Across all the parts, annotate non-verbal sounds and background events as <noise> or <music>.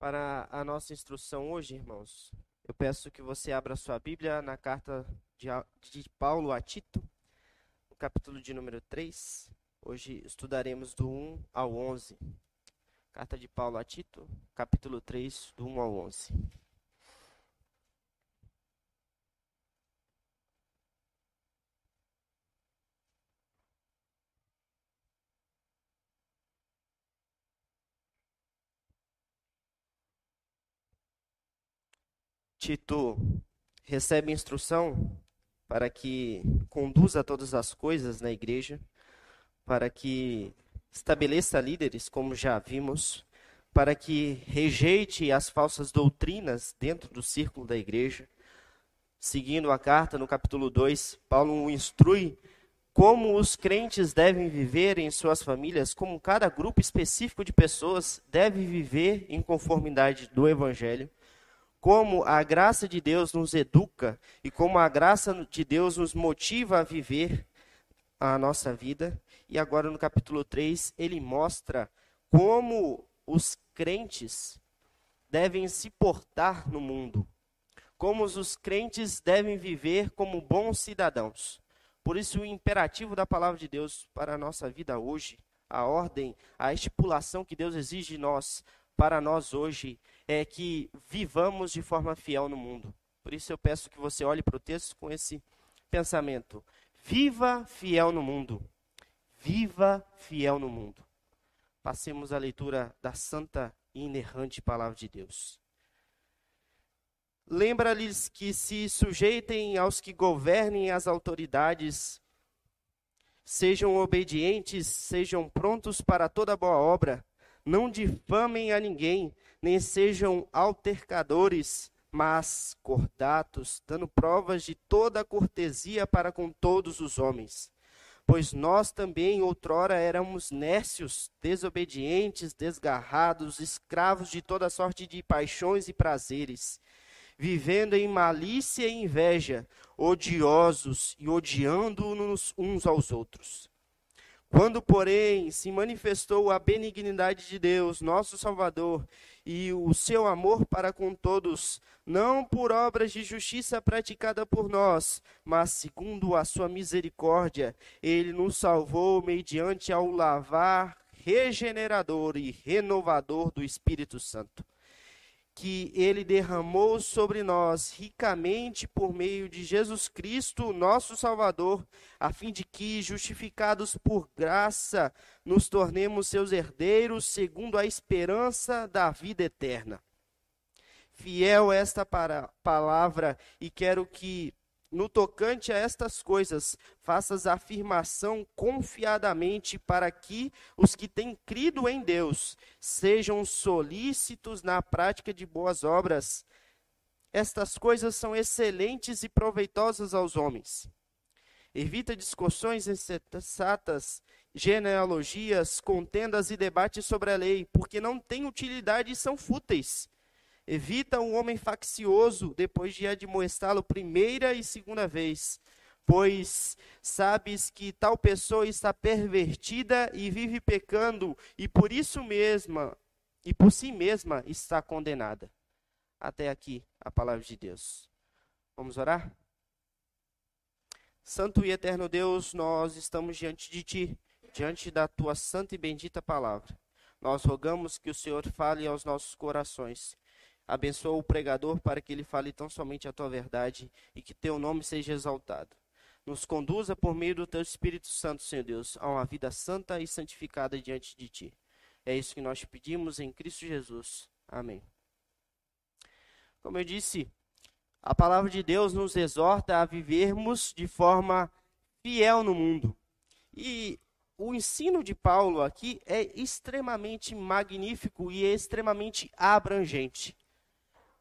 Para a nossa instrução hoje, irmãos, eu peço que você abra sua Bíblia na carta de, Paulo a Tito, no capítulo de número 3. Hoje estudaremos do 1 ao 11. Carta de Paulo a Tito, capítulo 3, do 1 ao 11. Tito recebe instrução para que conduza todas as coisas na igreja, para que estabeleça líderes, como já vimos, para que rejeite as falsas doutrinas dentro do círculo da igreja. Seguindo a carta, no capítulo 2, Paulo instrui como os crentes devem viver em suas famílias, como cada grupo específico de pessoas deve viver em conformidade do evangelho como a graça de Deus nos educa e como a graça de Deus nos motiva a viver a nossa vida. E agora no capítulo 3, ele mostra como os crentes devem se portar no mundo, como os crentes devem viver como bons cidadãos. Por isso, o imperativo da palavra de Deus para a nossa vida hoje, a ordem, a estipulação que Deus exige de nós, para nós hoje, é que vivamos de forma fiel no mundo. Por isso eu peço que você olhe para o texto com esse pensamento. Viva fiel no mundo. Viva fiel no mundo. Passemos a leitura da santa e inerrante palavra de Deus. Lembra-lhes que se sujeitem aos que governem as autoridades, sejam obedientes, sejam prontos para toda boa obra, não difamem a ninguém, nem sejam altercadores, mas cordatos, dando provas de toda a cortesia para com todos os homens. Pois nós também outrora éramos nércios, desobedientes, desgarrados, escravos de toda sorte de paixões e prazeres, vivendo em malícia e inveja, odiosos e odiando-nos uns aos outros. Quando, porém, se manifestou a benignidade de Deus, nosso Salvador, e o seu amor para com todos, não por obras de justiça praticada por nós, mas segundo a sua misericórdia, ele nos salvou mediante ao lavar regenerador e renovador do Espírito Santo que ele derramou sobre nós ricamente por meio de Jesus Cristo, nosso Salvador, a fim de que, justificados por graça, nos tornemos seus herdeiros segundo a esperança da vida eterna. Fiel esta palavra, e quero que no tocante a estas coisas, faças afirmação confiadamente para que os que têm crido em Deus sejam solícitos na prática de boas obras. Estas coisas são excelentes e proveitosas aos homens. Evita discussões insensatas, genealogias, contendas e debates sobre a lei, porque não têm utilidade e são fúteis Evita um homem faccioso depois de admoestá-lo primeira e segunda vez, pois sabes que tal pessoa está pervertida e vive pecando, e por isso mesma, e por si mesma está condenada. Até aqui a palavra de Deus. Vamos orar? Santo e eterno Deus, nós estamos diante de ti, diante da tua santa e bendita palavra. Nós rogamos que o Senhor fale aos nossos corações Abençoa o pregador para que ele fale tão somente a tua verdade e que teu nome seja exaltado. Nos conduza por meio do teu Espírito Santo, Senhor Deus, a uma vida santa e santificada diante de ti. É isso que nós pedimos em Cristo Jesus. Amém. Como eu disse, a palavra de Deus nos exorta a vivermos de forma fiel no mundo. E o ensino de Paulo aqui é extremamente magnífico e extremamente abrangente.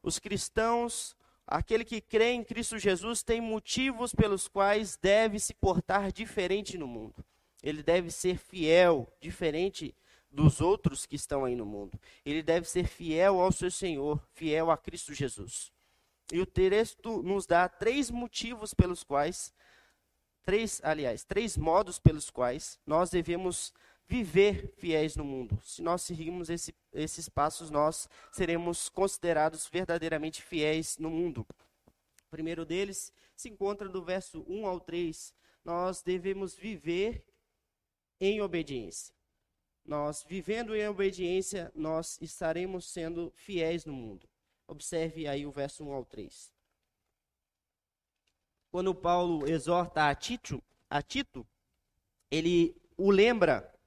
Os cristãos, aquele que crê em Cristo Jesus, tem motivos pelos quais deve se portar diferente no mundo. Ele deve ser fiel, diferente dos outros que estão aí no mundo. Ele deve ser fiel ao seu Senhor, fiel a Cristo Jesus. E o texto nos dá três motivos pelos quais, três, aliás, três modos pelos quais nós devemos viver fiéis no mundo. Se nós seguirmos esse, esses passos, nós seremos considerados verdadeiramente fiéis no mundo. O primeiro deles se encontra do verso 1 ao 3. Nós devemos viver em obediência. Nós, vivendo em obediência, nós estaremos sendo fiéis no mundo. Observe aí o verso 1 ao 3. Quando Paulo exorta a Tito, a Tito ele o lembra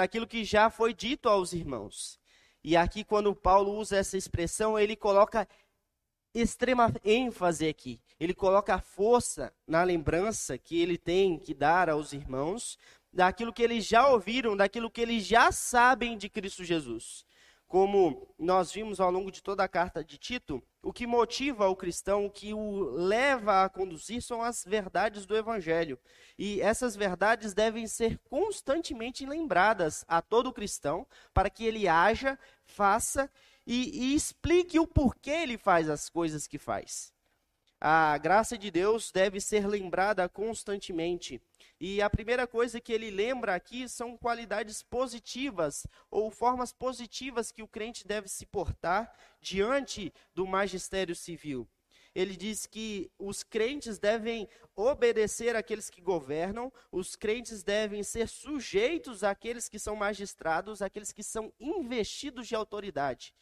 daquilo que já foi dito aos irmãos. E aqui, quando Paulo usa essa expressão, ele coloca extrema ênfase aqui. Ele coloca a força na lembrança que ele tem que dar aos irmãos, daquilo que eles já ouviram, daquilo que eles já sabem de Cristo Jesus. Como nós vimos ao longo de toda a carta de Tito, o que motiva o cristão, o que o leva a conduzir são as verdades do Evangelho. E essas verdades devem ser constantemente lembradas a todo cristão, para que ele haja, faça e, e explique o porquê ele faz as coisas que faz. A graça de Deus deve ser lembrada constantemente. E a primeira coisa que ele lembra aqui são qualidades positivas ou formas positivas que o crente deve se portar diante do magistério civil. Ele diz que os crentes devem obedecer àqueles que governam, os crentes devem ser sujeitos àqueles que são magistrados, àqueles que são investidos de autoridade.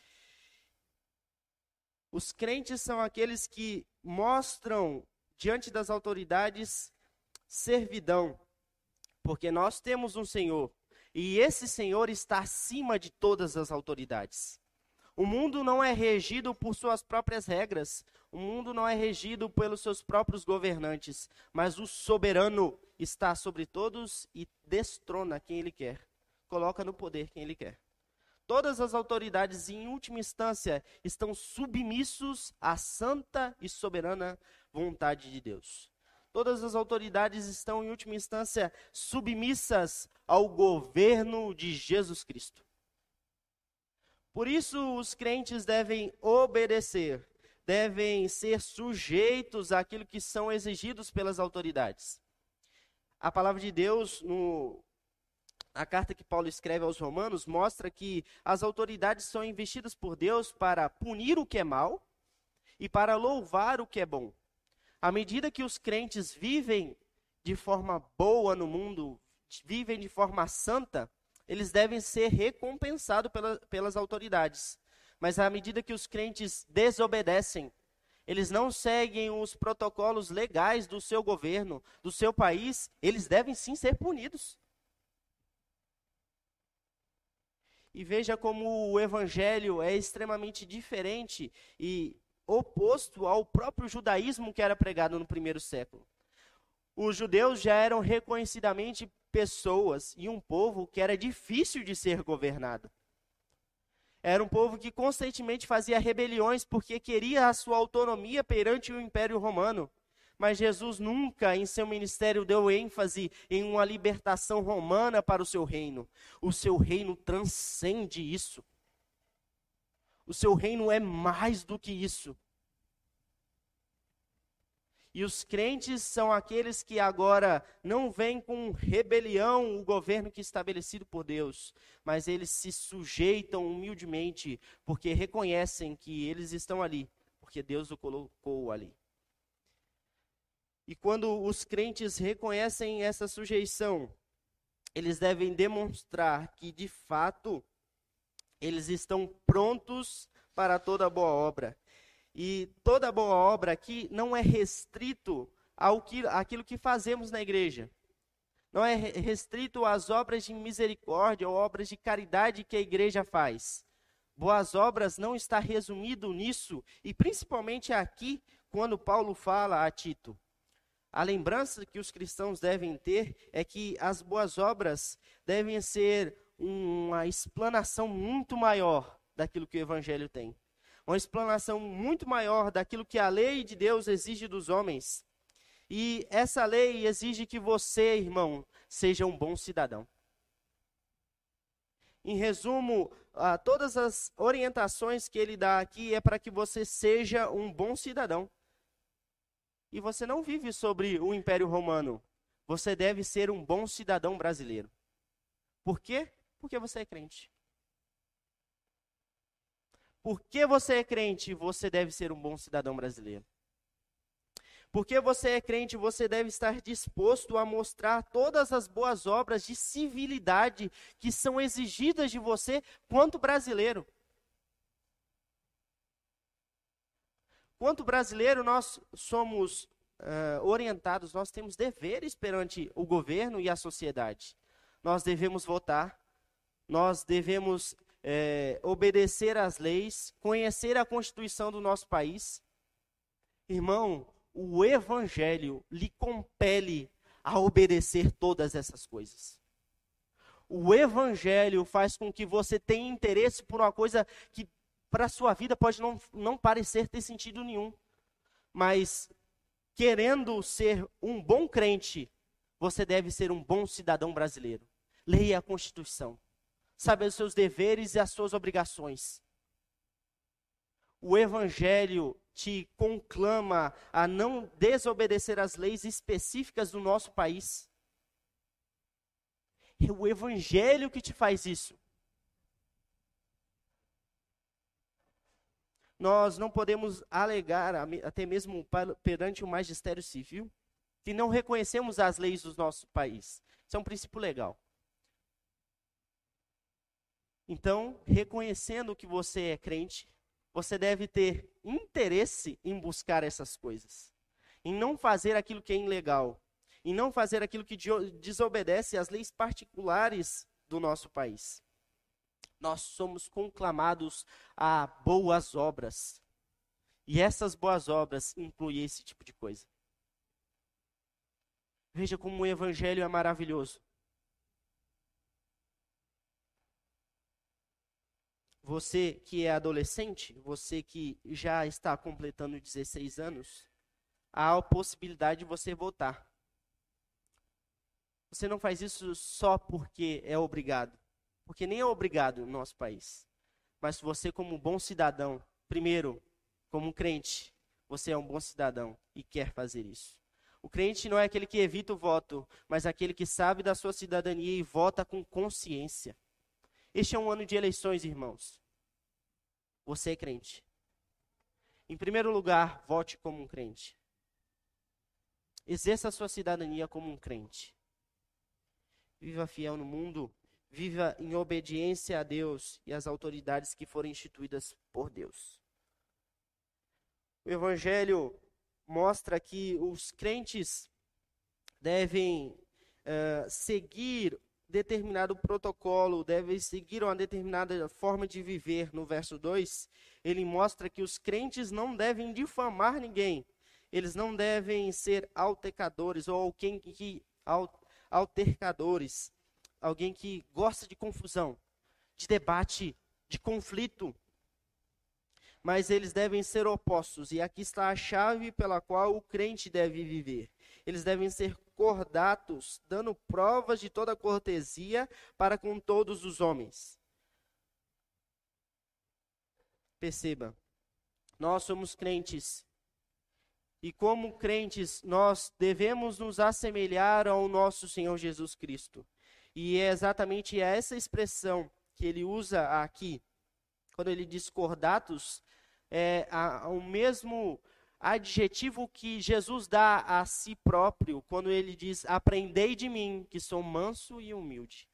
Os crentes são aqueles que mostram diante das autoridades servidão, porque nós temos um Senhor e esse Senhor está acima de todas as autoridades. O mundo não é regido por suas próprias regras, o mundo não é regido pelos seus próprios governantes, mas o soberano está sobre todos e destrona quem ele quer, coloca no poder quem ele quer. Todas as autoridades, em última instância, estão submissos à santa e soberana vontade de Deus. Todas as autoridades estão, em última instância, submissas ao governo de Jesus Cristo. Por isso, os crentes devem obedecer, devem ser sujeitos àquilo que são exigidos pelas autoridades. A palavra de Deus, no a carta que Paulo escreve aos Romanos mostra que as autoridades são investidas por Deus para punir o que é mal e para louvar o que é bom. À medida que os crentes vivem de forma boa no mundo, vivem de forma santa, eles devem ser recompensados pela, pelas autoridades. Mas à medida que os crentes desobedecem, eles não seguem os protocolos legais do seu governo, do seu país, eles devem sim ser punidos. E veja como o evangelho é extremamente diferente e oposto ao próprio judaísmo que era pregado no primeiro século. Os judeus já eram reconhecidamente pessoas e um povo que era difícil de ser governado. Era um povo que constantemente fazia rebeliões porque queria a sua autonomia perante o Império Romano. Mas Jesus nunca em seu ministério deu ênfase em uma libertação romana para o seu reino. O seu reino transcende isso. O seu reino é mais do que isso. E os crentes são aqueles que agora não vêm com rebelião o governo que é estabelecido por Deus, mas eles se sujeitam humildemente, porque reconhecem que eles estão ali, porque Deus o colocou ali. E quando os crentes reconhecem essa sujeição, eles devem demonstrar que, de fato, eles estão prontos para toda boa obra. E toda boa obra aqui não é restrito ao que, àquilo que fazemos na igreja. Não é restrito às obras de misericórdia ou obras de caridade que a igreja faz. Boas obras não está resumido nisso, e principalmente aqui, quando Paulo fala a Tito. A lembrança que os cristãos devem ter é que as boas obras devem ser uma explanação muito maior daquilo que o Evangelho tem. Uma explanação muito maior daquilo que a lei de Deus exige dos homens. E essa lei exige que você, irmão, seja um bom cidadão. Em resumo, todas as orientações que ele dá aqui é para que você seja um bom cidadão. E você não vive sobre o Império Romano. Você deve ser um bom cidadão brasileiro. Por quê? Porque você é crente. Porque você é crente, você deve ser um bom cidadão brasileiro. Porque você é crente, você deve estar disposto a mostrar todas as boas obras de civilidade que são exigidas de você quanto brasileiro. Quanto brasileiro, nós somos uh, orientados, nós temos deveres perante o governo e a sociedade. Nós devemos votar, nós devemos é, obedecer às leis, conhecer a Constituição do nosso país. Irmão, o Evangelho lhe compele a obedecer todas essas coisas. O Evangelho faz com que você tenha interesse por uma coisa que para a sua vida pode não, não parecer ter sentido nenhum. Mas, querendo ser um bom crente, você deve ser um bom cidadão brasileiro. Leia a Constituição. Sabe os seus deveres e as suas obrigações. O Evangelho te conclama a não desobedecer às leis específicas do nosso país. É o Evangelho que te faz isso. Nós não podemos alegar, até mesmo perante o magistério civil, que não reconhecemos as leis do nosso país. Isso é um princípio legal. Então, reconhecendo que você é crente, você deve ter interesse em buscar essas coisas, em não fazer aquilo que é ilegal, em não fazer aquilo que desobedece às leis particulares do nosso país. Nós somos conclamados a boas obras. E essas boas obras incluem esse tipo de coisa. Veja como o evangelho é maravilhoso. Você que é adolescente, você que já está completando 16 anos, há a possibilidade de você votar. Você não faz isso só porque é obrigado, porque nem é obrigado no nosso país. Mas você, como bom cidadão, primeiro, como um crente, você é um bom cidadão e quer fazer isso. O crente não é aquele que evita o voto, mas aquele que sabe da sua cidadania e vota com consciência. Este é um ano de eleições, irmãos. Você é crente. Em primeiro lugar, vote como um crente. Exerça a sua cidadania como um crente. Viva fiel no mundo, viva em obediência a Deus e às autoridades que forem instituídas por Deus. O Evangelho mostra que os crentes devem uh, seguir determinado protocolo, devem seguir uma determinada forma de viver. No verso 2, ele mostra que os crentes não devem difamar ninguém. Eles não devem ser altecadores ou alguém que altercadores, alguém que gosta de confusão, de debate, de conflito. Mas eles devem ser opostos, e aqui está a chave pela qual o crente deve viver. Eles devem ser cordatos, dando provas de toda cortesia para com todos os homens. Perceba, nós somos crentes. E como crentes, nós devemos nos assemelhar ao nosso Senhor Jesus Cristo. E é exatamente essa expressão que ele usa aqui, quando ele diz cordatos, é a, o mesmo adjetivo que Jesus dá a si próprio quando ele diz: Aprendei de mim, que sou manso e humilde.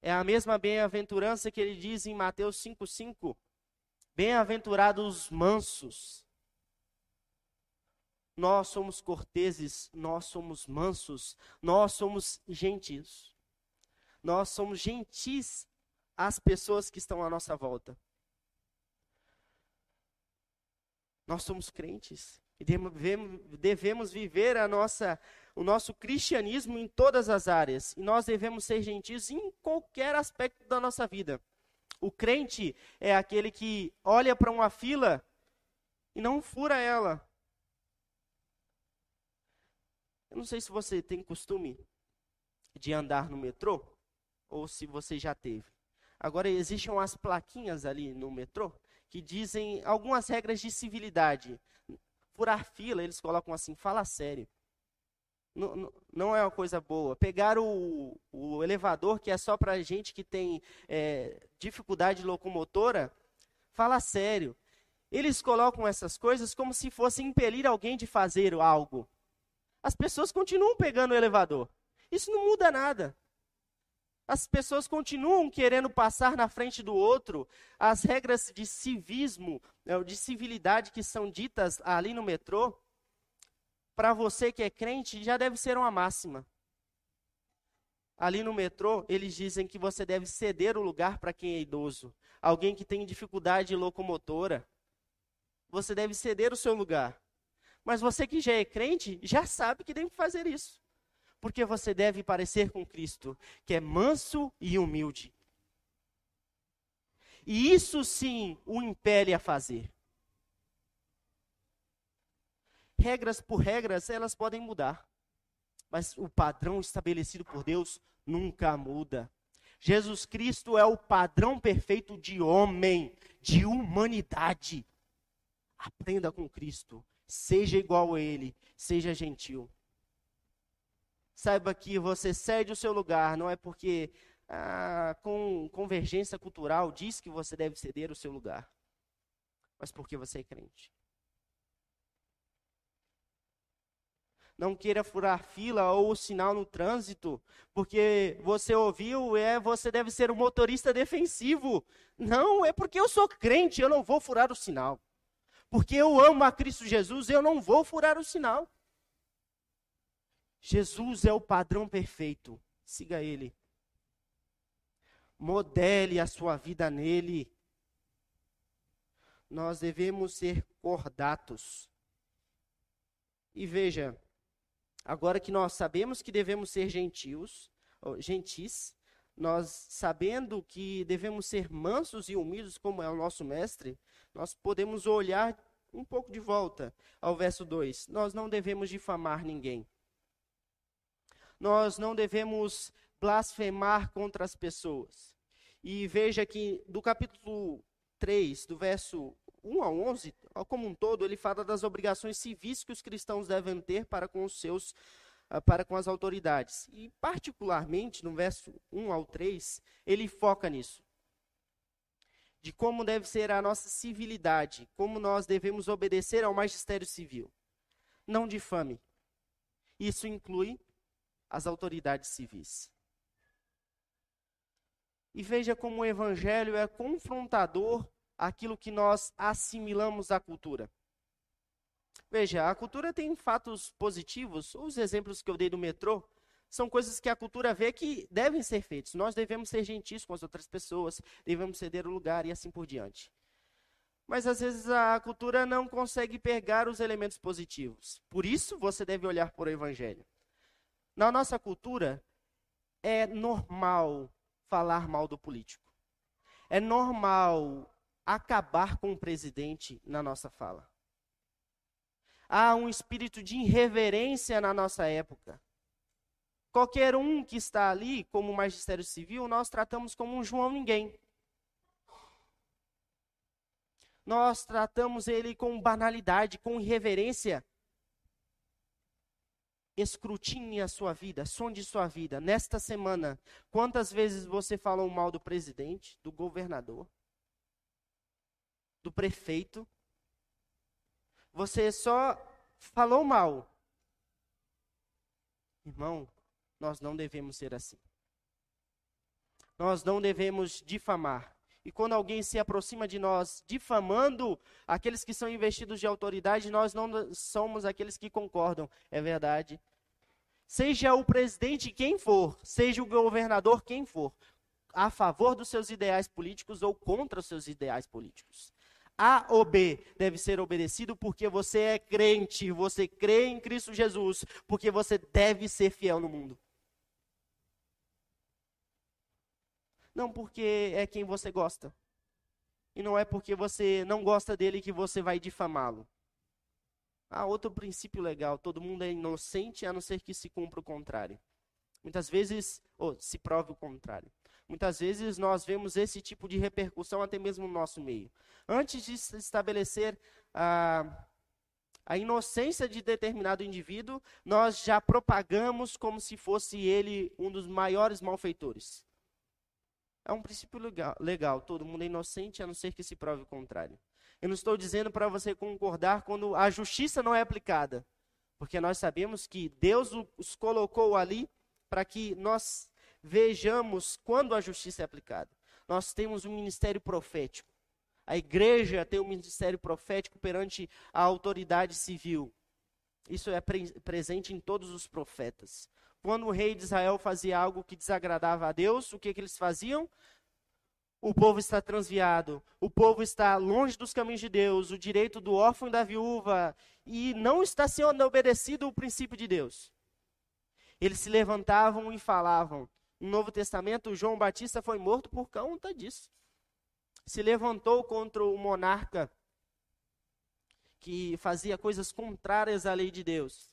É a mesma bem-aventurança que ele diz em Mateus 5,5: Bem-aventurados os mansos. Nós somos corteses, nós somos mansos, nós somos gentis. Nós somos gentis às pessoas que estão à nossa volta. Nós somos crentes e devemos viver a nossa, o nosso cristianismo em todas as áreas. E nós devemos ser gentis em qualquer aspecto da nossa vida. O crente é aquele que olha para uma fila e não fura ela. Eu não sei se você tem costume de andar no metrô ou se você já teve. Agora existem umas plaquinhas ali no metrô que dizem algumas regras de civilidade. Furar fila, eles colocam assim, fala sério. Não, não é uma coisa boa. Pegar o, o elevador, que é só para gente que tem é, dificuldade locomotora, fala sério. Eles colocam essas coisas como se fosse impelir alguém de fazer algo. As pessoas continuam pegando o elevador. Isso não muda nada. As pessoas continuam querendo passar na frente do outro. As regras de civismo, é, de civilidade que são ditas ali no metrô, para você que é crente, já deve ser uma máxima. Ali no metrô, eles dizem que você deve ceder o lugar para quem é idoso, alguém que tem dificuldade locomotora. Você deve ceder o seu lugar. Mas você que já é crente, já sabe que deve fazer isso. Porque você deve parecer com Cristo, que é manso e humilde. E isso sim o impele a fazer. Regras por regras, elas podem mudar. Mas o padrão estabelecido por Deus nunca muda. Jesus Cristo é o padrão perfeito de homem, de humanidade. Aprenda com Cristo. Seja igual a Ele. Seja gentil. Saiba que você cede o seu lugar, não é porque ah, com convergência cultural diz que você deve ceder o seu lugar, mas porque você é crente. Não queira furar fila ou o sinal no trânsito, porque você ouviu, é você deve ser um motorista defensivo. Não, é porque eu sou crente, eu não vou furar o sinal. Porque eu amo a Cristo Jesus, eu não vou furar o sinal. Jesus é o padrão perfeito. Siga ele. Modele a sua vida nele. Nós devemos ser cordatos. E veja, agora que nós sabemos que devemos ser gentios, gentis, nós sabendo que devemos ser mansos e humildes como é o nosso mestre, nós podemos olhar um pouco de volta ao verso 2. Nós não devemos difamar ninguém. Nós não devemos blasfemar contra as pessoas. E veja que do capítulo 3, do verso 1 a 11, como um todo, ele fala das obrigações civis que os cristãos devem ter para com os seus para com as autoridades. E particularmente no verso 1 ao 3, ele foca nisso de como deve ser a nossa civilidade, como nós devemos obedecer ao magistério civil. Não difame. Isso inclui as autoridades civis. E veja como o evangelho é confrontador àquilo que nós assimilamos à cultura. Veja, a cultura tem fatos positivos, os exemplos que eu dei do metrô, são coisas que a cultura vê que devem ser feitas. Nós devemos ser gentis com as outras pessoas, devemos ceder o lugar e assim por diante. Mas às vezes a cultura não consegue pegar os elementos positivos. Por isso você deve olhar para o evangelho. Na nossa cultura é normal falar mal do político. É normal acabar com o presidente na nossa fala. Há um espírito de irreverência na nossa época. Qualquer um que está ali, como magistério civil, nós tratamos como um João ninguém. Nós tratamos ele com banalidade, com irreverência. Escrutine a sua vida, sonde sua vida. Nesta semana, quantas vezes você falou mal do presidente, do governador, do prefeito? Você só falou mal. Irmão, nós não devemos ser assim. Nós não devemos difamar. E quando alguém se aproxima de nós difamando aqueles que são investidos de autoridade, nós não somos aqueles que concordam. É verdade. Seja o presidente quem for, seja o governador quem for, a favor dos seus ideais políticos ou contra os seus ideais políticos. A ou B deve ser obedecido porque você é crente, você crê em Cristo Jesus, porque você deve ser fiel no mundo. Não porque é quem você gosta. E não é porque você não gosta dele que você vai difamá-lo. Há outro princípio legal: todo mundo é inocente a não ser que se cumpra o contrário. Muitas vezes, ou se prove o contrário. Muitas vezes nós vemos esse tipo de repercussão até mesmo no nosso meio. Antes de estabelecer a, a inocência de determinado indivíduo, nós já propagamos como se fosse ele um dos maiores malfeitores. É um princípio legal, legal, todo mundo é inocente a não ser que se prove o contrário. Eu não estou dizendo para você concordar quando a justiça não é aplicada, porque nós sabemos que Deus os colocou ali para que nós vejamos quando a justiça é aplicada. Nós temos um ministério profético. A igreja tem um ministério profético perante a autoridade civil. Isso é pre presente em todos os profetas. Quando o rei de Israel fazia algo que desagradava a Deus, o que, que eles faziam? O povo está transviado, o povo está longe dos caminhos de Deus, o direito do órfão e da viúva, e não está sendo obedecido o princípio de Deus. Eles se levantavam e falavam. No Novo Testamento, João Batista foi morto por conta disso. Se levantou contra o monarca que fazia coisas contrárias à lei de Deus.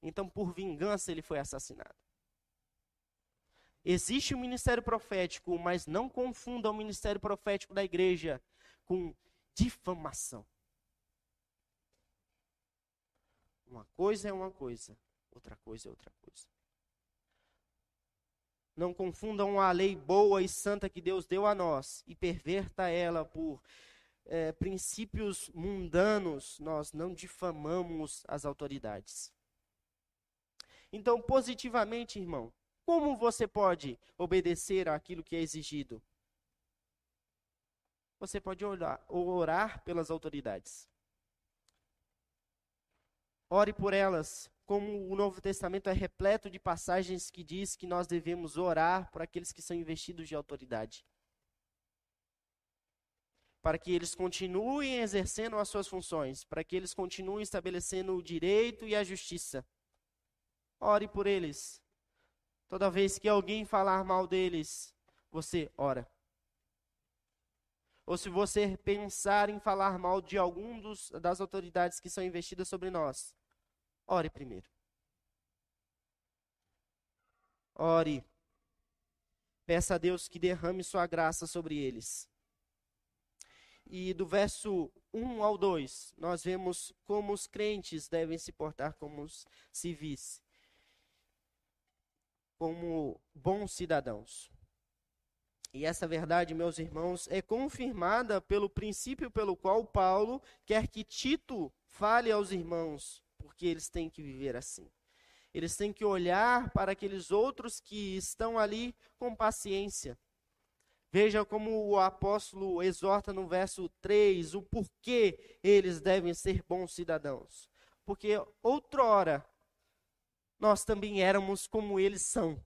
Então, por vingança, ele foi assassinado. Existe o ministério profético, mas não confunda o ministério profético da igreja com difamação. Uma coisa é uma coisa, outra coisa é outra coisa. Não confundam a lei boa e santa que Deus deu a nós e perverta ela por é, princípios mundanos. Nós não difamamos as autoridades. Então, positivamente, irmão, como você pode obedecer àquilo que é exigido? Você pode orar, orar pelas autoridades. Ore por elas, como o Novo Testamento é repleto de passagens que diz que nós devemos orar por aqueles que são investidos de autoridade. Para que eles continuem exercendo as suas funções, para que eles continuem estabelecendo o direito e a justiça. Ore por eles. Toda vez que alguém falar mal deles, você ora. Ou se você pensar em falar mal de algum dos, das autoridades que são investidas sobre nós, ore primeiro. Ore. Peça a Deus que derrame sua graça sobre eles. E do verso 1 ao 2, nós vemos como os crentes devem se portar como os civis como bons cidadãos. E essa verdade, meus irmãos, é confirmada pelo princípio pelo qual Paulo quer que Tito fale aos irmãos, porque eles têm que viver assim. Eles têm que olhar para aqueles outros que estão ali com paciência. Veja como o apóstolo exorta no verso 3 o porquê eles devem ser bons cidadãos. Porque outrora nós também éramos como eles são.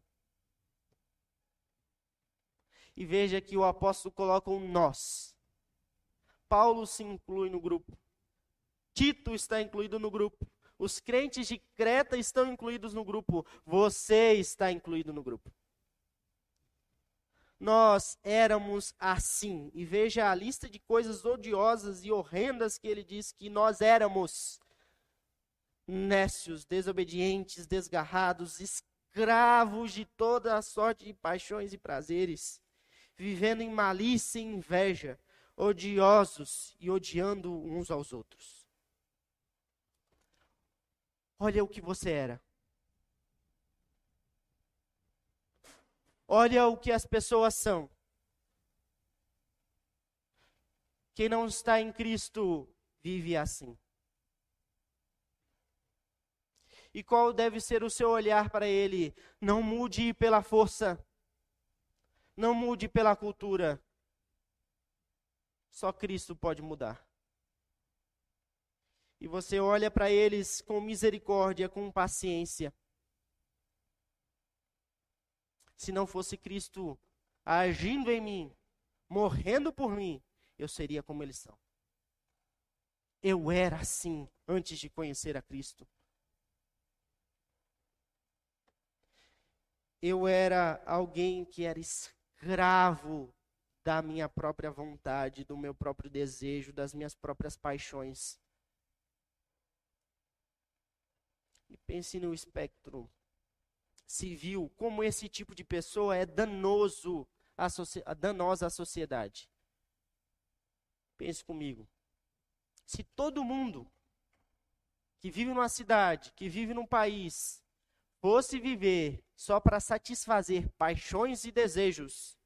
E veja que o apóstolo coloca um nós. Paulo se inclui no grupo. Tito está incluído no grupo. Os crentes de Creta estão incluídos no grupo. Você está incluído no grupo. Nós éramos assim. E veja a lista de coisas odiosas e horrendas que ele diz que nós éramos nécios, desobedientes, desgarrados, escravos de toda a sorte de paixões e prazeres, vivendo em malícia e inveja, odiosos e odiando uns aos outros. Olha o que você era. Olha o que as pessoas são. Quem não está em Cristo vive assim. E qual deve ser o seu olhar para ele? Não mude pela força. Não mude pela cultura. Só Cristo pode mudar. E você olha para eles com misericórdia, com paciência. Se não fosse Cristo agindo em mim, morrendo por mim, eu seria como eles são. Eu era assim antes de conhecer a Cristo. eu era alguém que era escravo da minha própria vontade, do meu próprio desejo, das minhas próprias paixões. E pense no espectro civil, como esse tipo de pessoa é danoso à danosa à sociedade. Pense comigo. Se todo mundo que vive numa cidade, que vive num país, fosse viver só para satisfazer paixões e desejos,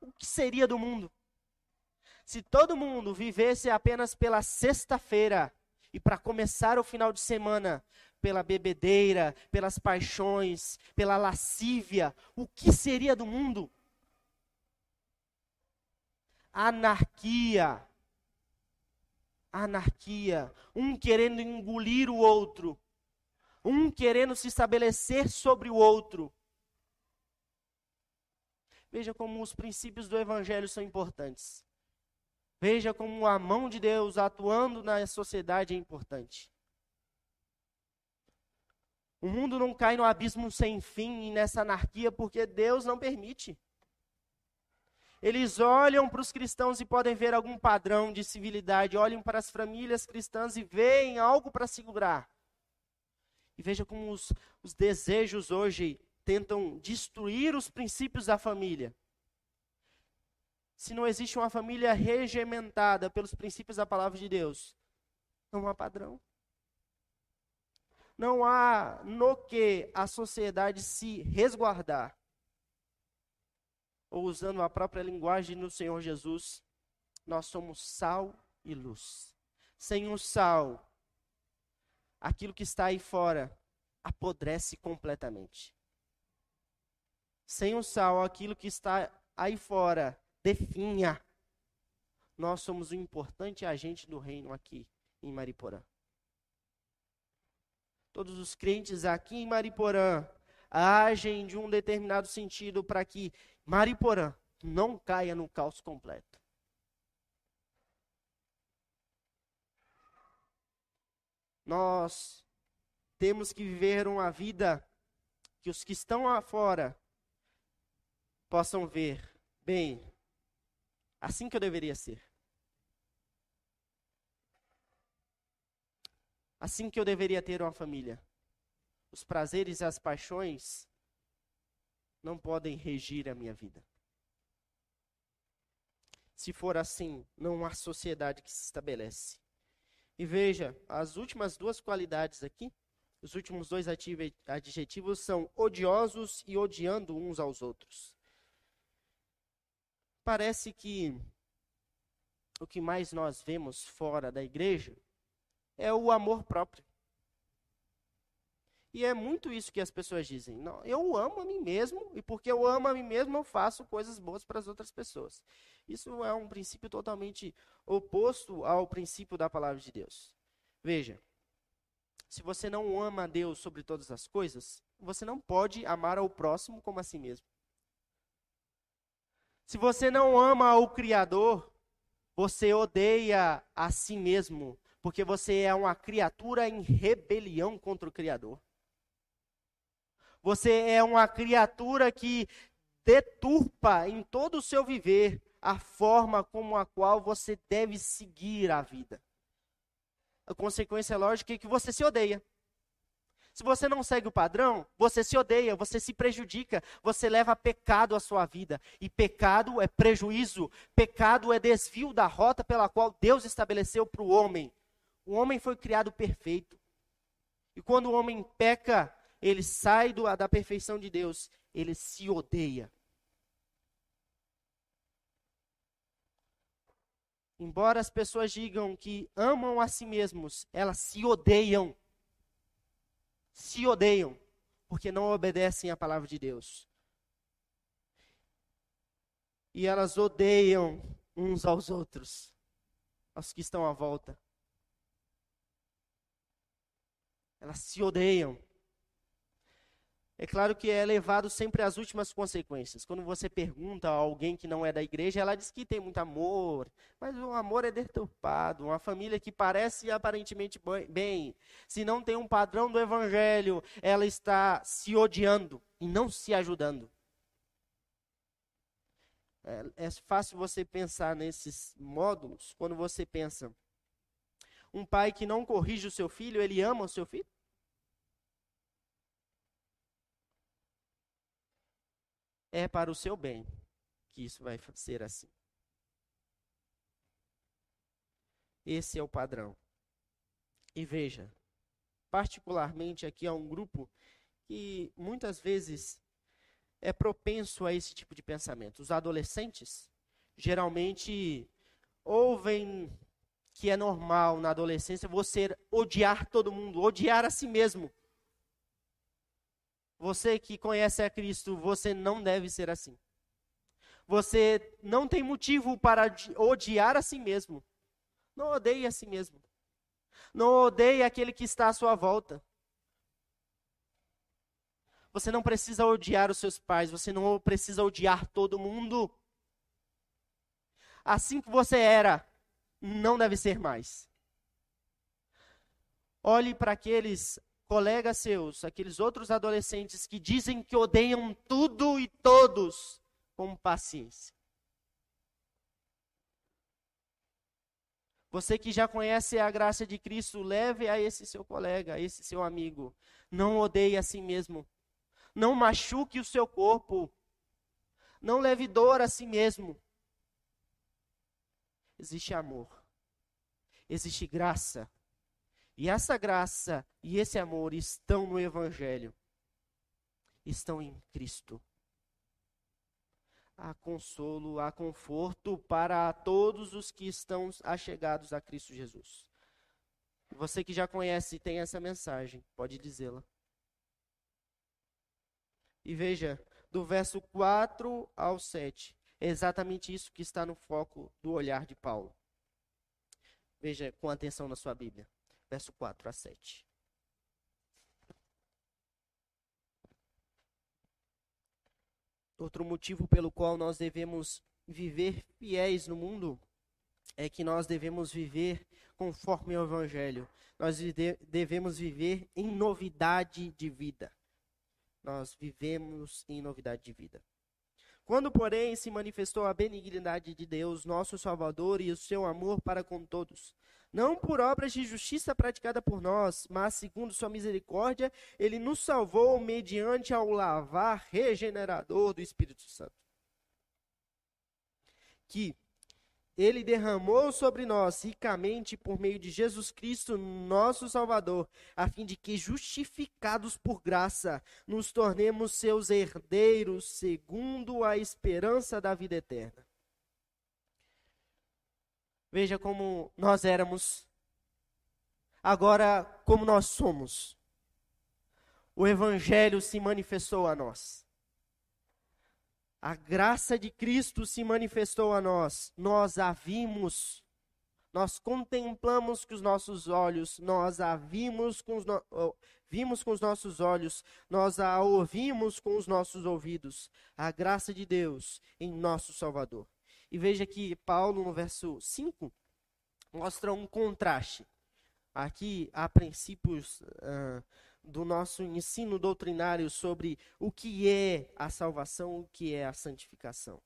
o que seria do mundo? Se todo mundo vivesse apenas pela sexta-feira e para começar o final de semana pela bebedeira, pelas paixões, pela lascívia, o que seria do mundo? Anarquia. Anarquia. Um querendo engolir o outro. Um querendo se estabelecer sobre o outro. Veja como os princípios do Evangelho são importantes. Veja como a mão de Deus atuando na sociedade é importante. O mundo não cai no abismo sem fim e nessa anarquia porque Deus não permite. Eles olham para os cristãos e podem ver algum padrão de civilidade, olham para as famílias cristãs e veem algo para segurar. E veja como os, os desejos hoje tentam destruir os princípios da família. Se não existe uma família regimentada pelos princípios da palavra de Deus, não há padrão. Não há no que a sociedade se resguardar. Ou usando a própria linguagem do Senhor Jesus, nós somos sal e luz. Sem o sal, aquilo que está aí fora apodrece completamente. Sem o sal, aquilo que está aí fora definha. Nós somos um importante agente do reino aqui em Mariporã todos os crentes aqui em Mariporã agem de um determinado sentido para que Mariporã não caia no caos completo. Nós temos que viver uma vida que os que estão lá fora possam ver, bem, assim que eu deveria ser. Assim que eu deveria ter uma família. Os prazeres e as paixões não podem regir a minha vida. Se for assim, não há sociedade que se estabelece. E veja, as últimas duas qualidades aqui, os últimos dois adjetivos são odiosos e odiando uns aos outros. Parece que o que mais nós vemos fora da igreja é o amor próprio. E é muito isso que as pessoas dizem. Não, eu amo a mim mesmo e porque eu amo a mim mesmo eu faço coisas boas para as outras pessoas. Isso é um princípio totalmente oposto ao princípio da palavra de Deus. Veja, se você não ama a Deus sobre todas as coisas, você não pode amar ao próximo como a si mesmo. Se você não ama o Criador, você odeia a si mesmo porque você é uma criatura em rebelião contra o Criador. Você é uma criatura que deturpa em todo o seu viver a forma como a qual você deve seguir a vida. A consequência lógica é que você se odeia. Se você não segue o padrão, você se odeia, você se prejudica, você leva pecado à sua vida. E pecado é prejuízo, pecado é desvio da rota pela qual Deus estabeleceu para o homem. O homem foi criado perfeito. E quando o homem peca, ele sai do, da perfeição de Deus, ele se odeia. Embora as pessoas digam que amam a si mesmos, elas se odeiam. Se odeiam, porque não obedecem à palavra de Deus. E elas odeiam uns aos outros, aos que estão à volta. Elas se odeiam. É claro que é levado sempre às últimas consequências. Quando você pergunta a alguém que não é da igreja, ela diz que tem muito amor, mas o amor é deturpado. Uma família que parece aparentemente bem, se não tem um padrão do evangelho, ela está se odiando e não se ajudando. É, é fácil você pensar nesses módulos quando você pensa um pai que não corrige o seu filho, ele ama o seu filho? É para o seu bem que isso vai ser assim. Esse é o padrão. E veja, particularmente aqui a um grupo que muitas vezes é propenso a esse tipo de pensamento. Os adolescentes geralmente ouvem que é normal na adolescência você odiar todo mundo, odiar a si mesmo. Você que conhece a Cristo, você não deve ser assim. Você não tem motivo para odiar a si mesmo. Não odeie a si mesmo. Não odeie aquele que está à sua volta. Você não precisa odiar os seus pais, você não precisa odiar todo mundo. Assim que você era, não deve ser mais. Olhe para aqueles colegas seus, aqueles outros adolescentes que dizem que odeiam tudo e todos, com paciência. Você que já conhece a graça de Cristo, leve a esse seu colega, a esse seu amigo. Não odeie a si mesmo. Não machuque o seu corpo. Não leve dor a si mesmo. Existe amor. Existe graça. E essa graça e esse amor estão no Evangelho, estão em Cristo. Há consolo, há conforto para todos os que estão achegados a Cristo Jesus. Você que já conhece e tem essa mensagem, pode dizê-la. E veja, do verso 4 ao 7, é exatamente isso que está no foco do olhar de Paulo. Veja com atenção na sua Bíblia verso 4 a 7. Outro motivo pelo qual nós devemos viver fiéis no mundo é que nós devemos viver conforme o Evangelho. Nós devemos viver em novidade de vida. Nós vivemos em novidade de vida. Quando, porém, se manifestou a benignidade de Deus, nosso Salvador, e o seu amor para com todos, não por obras de justiça praticada por nós, mas segundo sua misericórdia, ele nos salvou mediante ao lavar regenerador do Espírito Santo. Que ele derramou sobre nós ricamente por meio de Jesus Cristo, nosso Salvador, a fim de que, justificados por graça, nos tornemos seus herdeiros, segundo a esperança da vida eterna. Veja como nós éramos, agora como nós somos. O Evangelho se manifestou a nós. A graça de Cristo se manifestou a nós. Nós a vimos. Nós contemplamos com os nossos olhos, nós a vimos com os, no... vimos com os nossos olhos, nós a ouvimos com os nossos ouvidos. A graça de Deus em nosso Salvador. E veja que Paulo, no verso 5, mostra um contraste. Aqui há princípios uh, do nosso ensino doutrinário sobre o que é a salvação, o que é a santificação.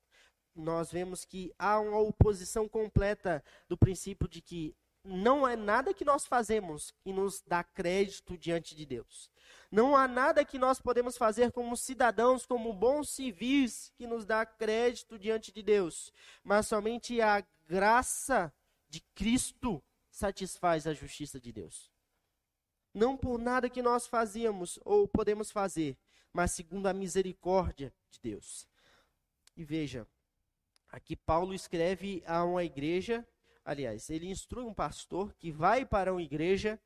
Nós vemos que há uma oposição completa do princípio de que não é nada que nós fazemos que nos dá crédito diante de Deus. Não há nada que nós podemos fazer como cidadãos, como bons civis, que nos dá crédito diante de Deus. Mas somente a graça de Cristo satisfaz a justiça de Deus. Não por nada que nós fazíamos ou podemos fazer, mas segundo a misericórdia de Deus. E veja, aqui Paulo escreve a uma igreja aliás, ele instrui um pastor que vai para uma igreja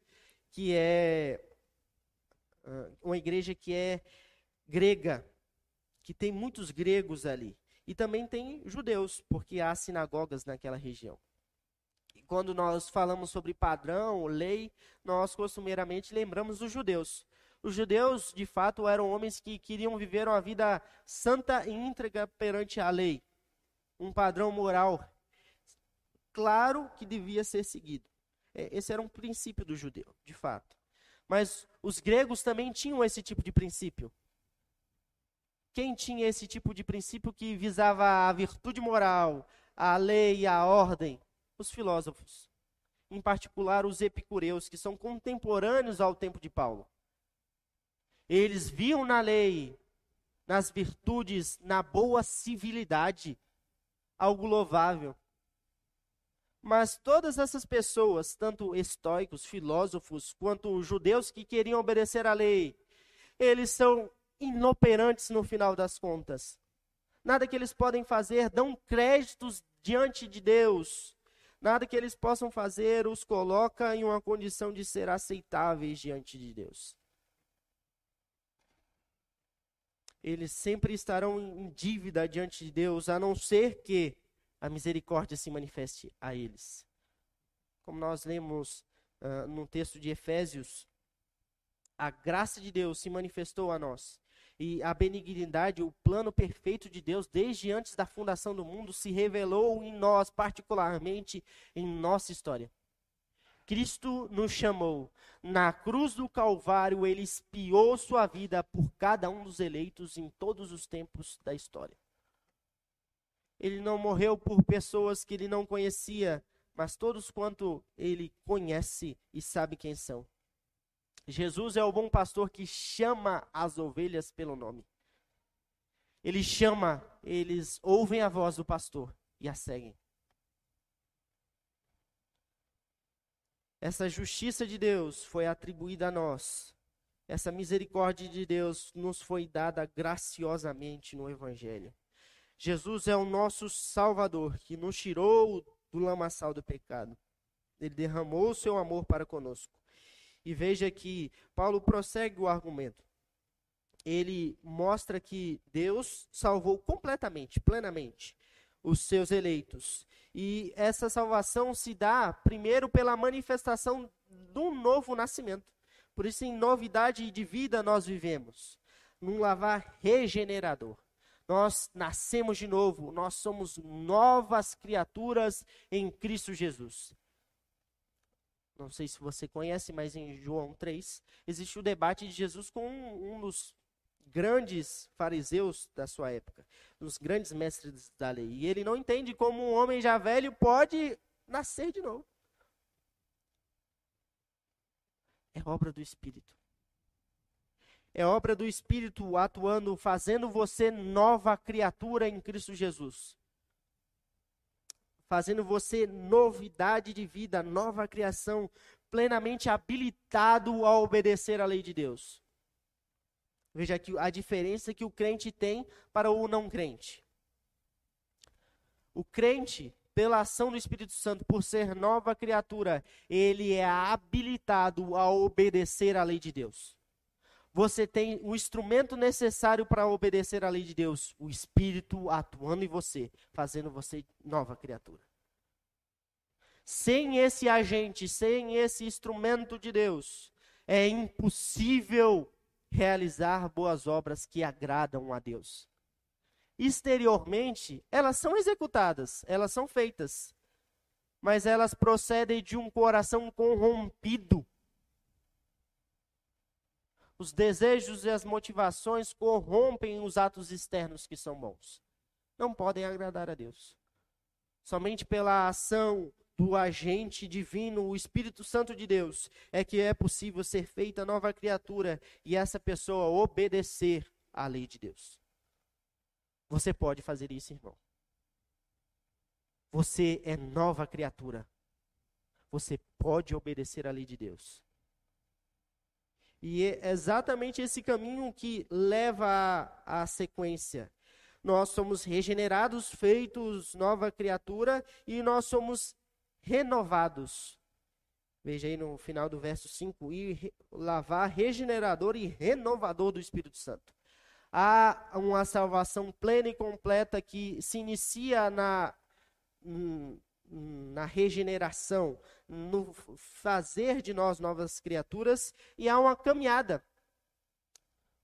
que é uh, uma igreja que é grega, que tem muitos gregos ali. E também tem judeus, porque há sinagogas naquela região. Quando nós falamos sobre padrão, lei, nós costumeiramente lembramos dos judeus. Os judeus, de fato, eram homens que queriam viver uma vida santa e íntegra perante a lei. Um padrão moral claro que devia ser seguido. É, esse era um princípio do judeu, de fato. Mas os gregos também tinham esse tipo de princípio. Quem tinha esse tipo de princípio que visava a virtude moral, a lei, a ordem? Os filósofos. Em particular, os epicureus, que são contemporâneos ao tempo de Paulo. Eles viam na lei, nas virtudes, na boa civilidade, algo louvável. Mas todas essas pessoas, tanto estoicos, filósofos, quanto judeus que queriam obedecer à lei, eles são inoperantes no final das contas. Nada que eles podem fazer dão créditos diante de Deus. Nada que eles possam fazer os coloca em uma condição de ser aceitáveis diante de Deus. Eles sempre estarão em dívida diante de Deus, a não ser que a misericórdia se manifeste a eles. Como nós lemos uh, no texto de Efésios, a graça de Deus se manifestou a nós. E a benignidade, o plano perfeito de Deus, desde antes da fundação do mundo, se revelou em nós, particularmente em nossa história. Cristo nos chamou. Na cruz do Calvário, ele espiou sua vida por cada um dos eleitos em todos os tempos da história. Ele não morreu por pessoas que ele não conhecia, mas todos quanto ele conhece e sabe quem são. Jesus é o bom pastor que chama as ovelhas pelo nome. Ele chama, eles ouvem a voz do pastor e a seguem. Essa justiça de Deus foi atribuída a nós. Essa misericórdia de Deus nos foi dada graciosamente no Evangelho. Jesus é o nosso Salvador, que nos tirou do lamaçal do pecado. Ele derramou o seu amor para conosco. E veja que Paulo prossegue o argumento. Ele mostra que Deus salvou completamente, plenamente, os seus eleitos. E essa salvação se dá primeiro pela manifestação do novo nascimento. Por isso, em novidade de vida nós vivemos, num lavar regenerador. Nós nascemos de novo, nós somos novas criaturas em Cristo Jesus. Não sei se você conhece, mas em João 3 existe o debate de Jesus com um, dos grandes fariseus da sua época, dos grandes mestres da lei. E ele não entende como um homem já velho pode nascer de novo. É obra do Espírito. É obra do Espírito atuando, fazendo você nova criatura em Cristo Jesus fazendo você novidade de vida, nova criação, plenamente habilitado a obedecer à lei de Deus. Veja aqui a diferença que o crente tem para o não crente. O crente, pela ação do Espírito Santo, por ser nova criatura, ele é habilitado a obedecer à lei de Deus. Você tem o instrumento necessário para obedecer à lei de Deus, o Espírito atuando em você, fazendo você nova criatura. Sem esse agente, sem esse instrumento de Deus, é impossível realizar boas obras que agradam a Deus. Exteriormente, elas são executadas, elas são feitas, mas elas procedem de um coração corrompido os desejos e as motivações corrompem os atos externos que são bons. Não podem agradar a Deus. Somente pela ação do agente divino, o Espírito Santo de Deus, é que é possível ser feita nova criatura e essa pessoa obedecer à lei de Deus. Você pode fazer isso, irmão. Você é nova criatura. Você pode obedecer à lei de Deus. E é exatamente esse caminho que leva à sequência. Nós somos regenerados, feitos nova criatura, e nós somos renovados. Veja aí no final do verso 5, e lavar regenerador e renovador do Espírito Santo. Há uma salvação plena e completa que se inicia na, na regeneração, no fazer de nós novas criaturas, e há uma caminhada.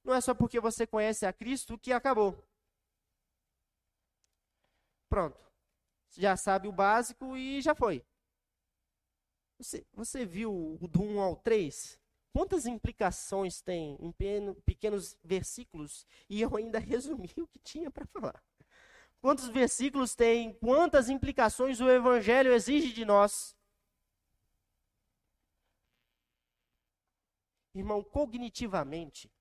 Não é só porque você conhece a Cristo que acabou. Pronto. Já sabe o básico e já foi. Você, você viu do 1 ao 3? Quantas implicações tem em pequenos versículos? E eu ainda <laughs> resumi o que tinha para falar. Quantos versículos tem? Quantas implicações o Evangelho exige de nós? Irmão, cognitivamente,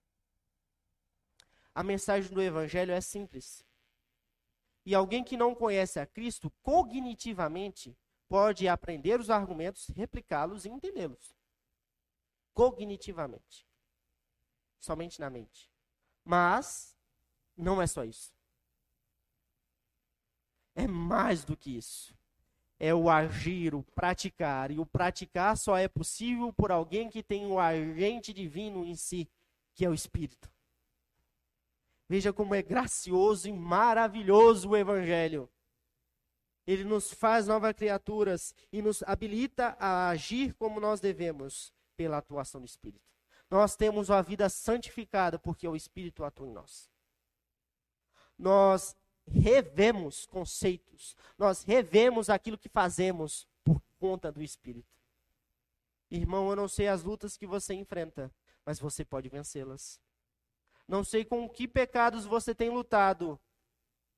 a mensagem do Evangelho é simples. E alguém que não conhece a Cristo, cognitivamente, pode aprender os argumentos, replicá-los e entendê-los. Cognitivamente. Somente na mente. Mas não é só isso. É mais do que isso. É o agir, o praticar. E o praticar só é possível por alguém que tem o agente divino em si, que é o Espírito. Veja como é gracioso e maravilhoso o Evangelho. Ele nos faz novas criaturas e nos habilita a agir como nós devemos pela atuação do Espírito. Nós temos uma vida santificada porque o Espírito atua em nós. Nós revemos conceitos, nós revemos aquilo que fazemos por conta do Espírito. Irmão, eu não sei as lutas que você enfrenta, mas você pode vencê-las. Não sei com que pecados você tem lutado,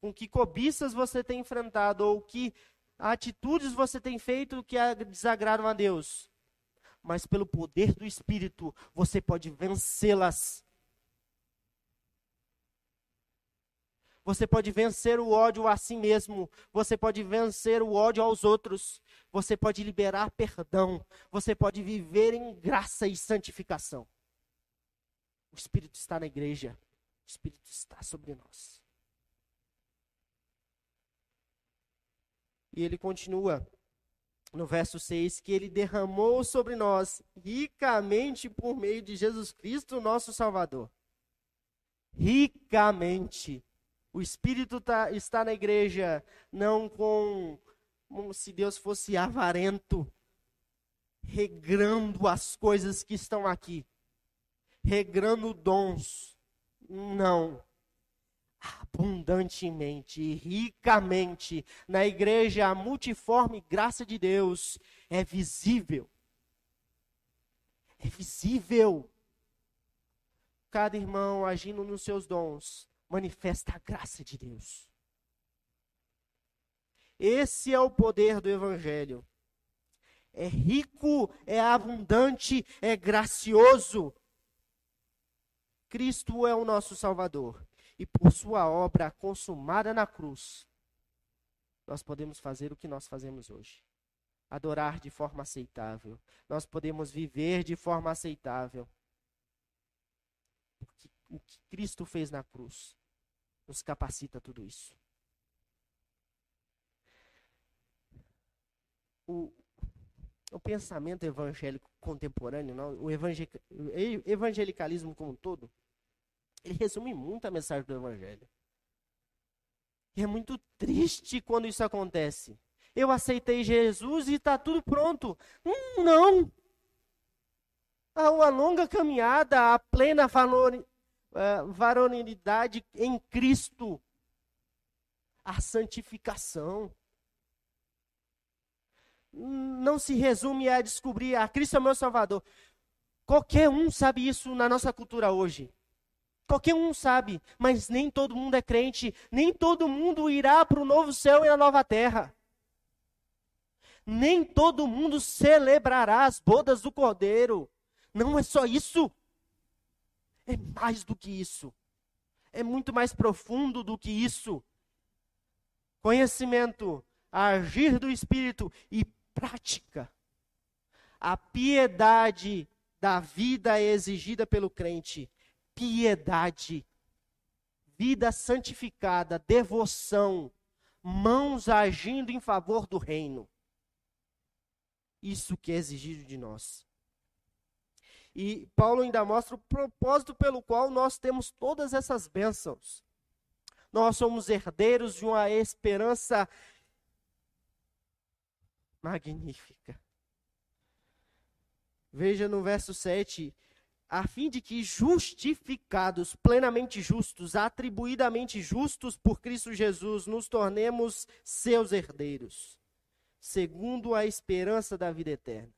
com que cobiças você tem enfrentado, ou que atitudes você tem feito que desagradam a Deus. Mas pelo poder do Espírito, você pode vencê-las. Você pode vencer o ódio a si mesmo. Você pode vencer o ódio aos outros. Você pode liberar perdão. Você pode viver em graça e santificação. O Espírito está na igreja. O Espírito está sobre nós. E ele continua no verso 6 que ele derramou sobre nós ricamente por meio de Jesus Cristo, nosso Salvador. Ricamente. O Espírito tá, está na igreja não com como se Deus fosse avarento, regrando as coisas que estão aqui, regrando dons. Não. Abundantemente ricamente na igreja, a multiforme graça de Deus é visível. É visível. Cada irmão agindo nos seus dons manifesta a graça de Deus. Esse é o poder do Evangelho. É rico, é abundante, é gracioso. Cristo é o nosso Salvador. E por sua obra consumada na cruz, nós podemos fazer o que nós fazemos hoje. Adorar de forma aceitável. Nós podemos viver de forma aceitável. Porque o que Cristo fez na cruz nos capacita tudo isso. O, o pensamento evangélico contemporâneo, não, o evangelicalismo como um todo, ele resume muito a mensagem do evangelho. E é muito triste quando isso acontece. Eu aceitei Jesus e está tudo pronto. Hum, não! Há uma longa caminhada, a plena uh, varonilidade em Cristo, a santificação. Não se resume a descobrir, a ah, Cristo é meu Salvador. Qualquer um sabe isso na nossa cultura hoje. Qualquer um sabe, mas nem todo mundo é crente, nem todo mundo irá para o novo céu e a nova terra. Nem todo mundo celebrará as bodas do Cordeiro. Não é só isso. É mais do que isso. É muito mais profundo do que isso. Conhecimento, agir do Espírito e prática. A piedade da vida exigida pelo crente. Piedade. Vida santificada, devoção, mãos agindo em favor do reino. Isso que é exigido de nós. E Paulo ainda mostra o propósito pelo qual nós temos todas essas bênçãos. Nós somos herdeiros de uma esperança magnífica. Veja no verso 7, a fim de que justificados, plenamente justos, atribuidamente justos por Cristo Jesus, nos tornemos seus herdeiros, segundo a esperança da vida eterna.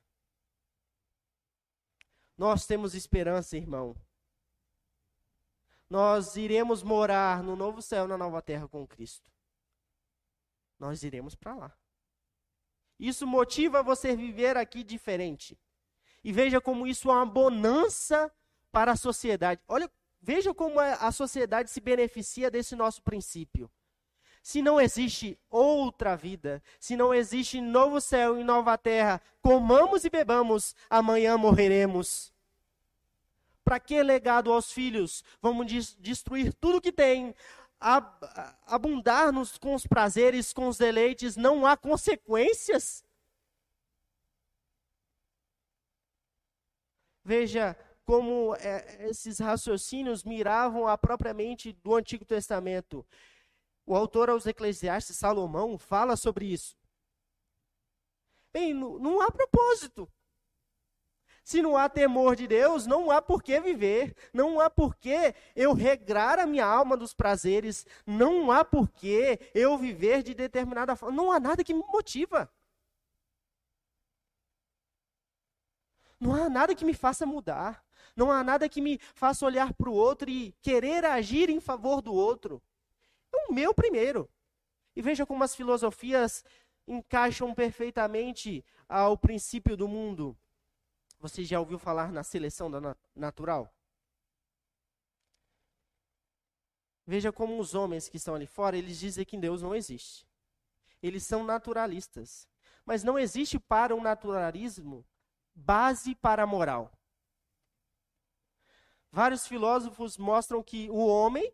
Nós temos esperança, irmão. Nós iremos morar no novo céu, na nova terra com Cristo. Nós iremos para lá. Isso motiva você viver aqui diferente. E veja como isso é uma bonança para a sociedade. Olha, veja como a sociedade se beneficia desse nosso princípio. Se não existe outra vida, se não existe novo céu e nova terra, comamos e bebamos, amanhã morreremos. Para que legado aos filhos? Vamos destruir tudo que tem, abundar-nos com os prazeres, com os deleites, não há consequências? Veja como é, esses raciocínios miravam a própria mente do Antigo Testamento. O autor aos Eclesiastes, Salomão, fala sobre isso. Bem, não há propósito. Se não há temor de Deus, não há por que viver, não há por que eu regrar a minha alma dos prazeres, não há por que eu viver de determinada forma, não há nada que me motiva. Não há nada que me faça mudar, não há nada que me faça olhar para o outro e querer agir em favor do outro. É o meu primeiro. E veja como as filosofias encaixam perfeitamente ao princípio do mundo. Você já ouviu falar na seleção natural? Veja como os homens que estão ali fora, eles dizem que Deus não existe. Eles são naturalistas. Mas não existe para o naturalismo base para a moral. Vários filósofos mostram que o homem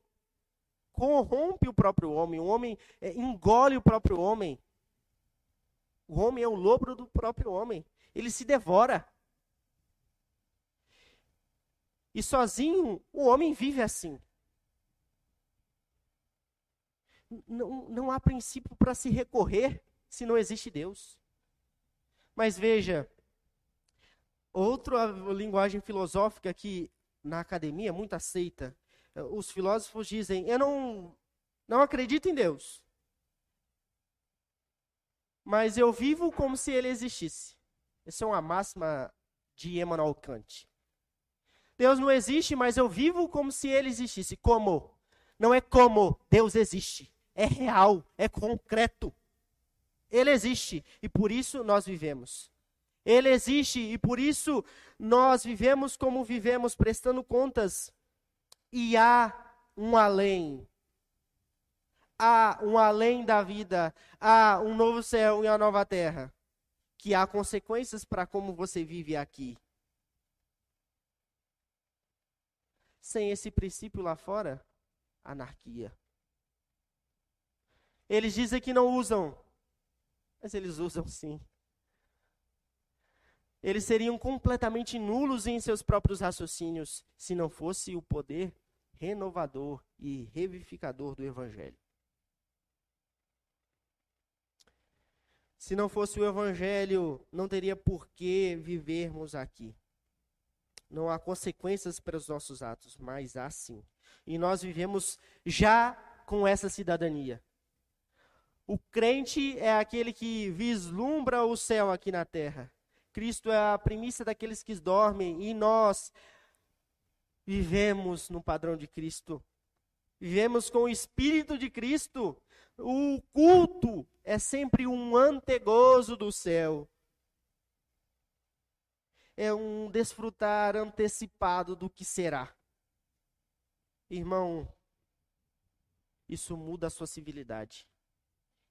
corrompe o próprio homem, o homem é, engole o próprio homem. O homem é o lobo do próprio homem. Ele se devora. E sozinho, o homem vive assim. Não, não há princípio para se recorrer se não existe Deus. Mas veja, outra linguagem filosófica que na academia é muito aceita. Os filósofos dizem: Eu não, não acredito em Deus, mas eu vivo como se ele existisse. Essa é uma máxima de Emmanuel Kant. Deus não existe, mas eu vivo como se ele existisse. Como? Não é como Deus existe. É real, é concreto. Ele existe e por isso nós vivemos. Ele existe e por isso nós vivemos como vivemos, prestando contas. E há um além. Há um além da vida. Há um novo céu e uma nova terra. Que há consequências para como você vive aqui. Sem esse princípio lá fora, anarquia. Eles dizem que não usam, mas eles usam sim. Eles seriam completamente nulos em seus próprios raciocínios se não fosse o poder renovador e revivificador do Evangelho. Se não fosse o Evangelho, não teria por que vivermos aqui. Não há consequências para os nossos atos, mas há sim. E nós vivemos já com essa cidadania. O crente é aquele que vislumbra o céu aqui na terra. Cristo é a primícia daqueles que dormem e nós vivemos no padrão de Cristo. Vivemos com o Espírito de Cristo. O culto é sempre um antegozo do céu é um desfrutar antecipado do que será. Irmão, isso muda a sua civilidade.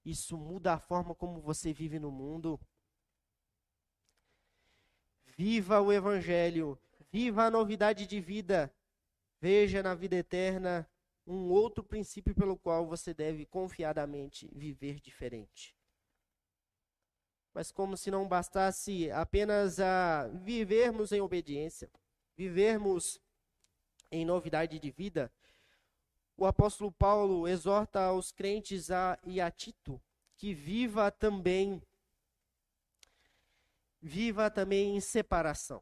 Isso muda a forma como você vive no mundo. Viva o Evangelho, viva a novidade de vida. Veja na vida eterna um outro princípio pelo qual você deve confiadamente viver diferente. Mas como se não bastasse apenas a vivermos em obediência, vivermos em novidade de vida, o apóstolo Paulo exorta aos crentes a, e a Tito que viva também viva também em separação.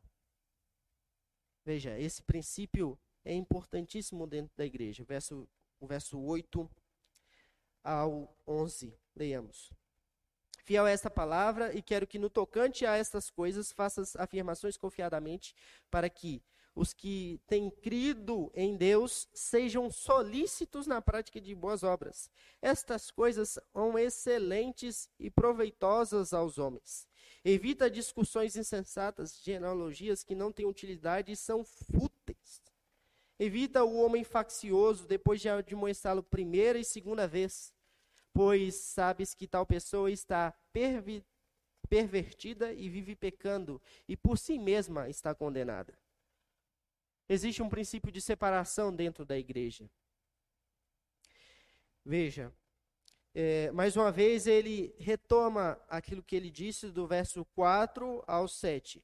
Veja, esse princípio é importantíssimo dentro da igreja. Verso, o verso 8 ao 11. Leiamos. Fiel a esta palavra e quero que no tocante a estas coisas faças afirmações confiadamente para que os que têm crido em Deus sejam solícitos na prática de boas obras. Estas coisas são excelentes e proveitosas aos homens. Evita discussões insensatas, genealogias que não têm utilidade e são fúteis. Evita o homem faccioso depois de admoestá-lo primeira e segunda vez pois sabes que tal pessoa está pervertida e vive pecando, e por si mesma está condenada. Existe um princípio de separação dentro da igreja. Veja, é, mais uma vez ele retoma aquilo que ele disse do verso 4 ao 7.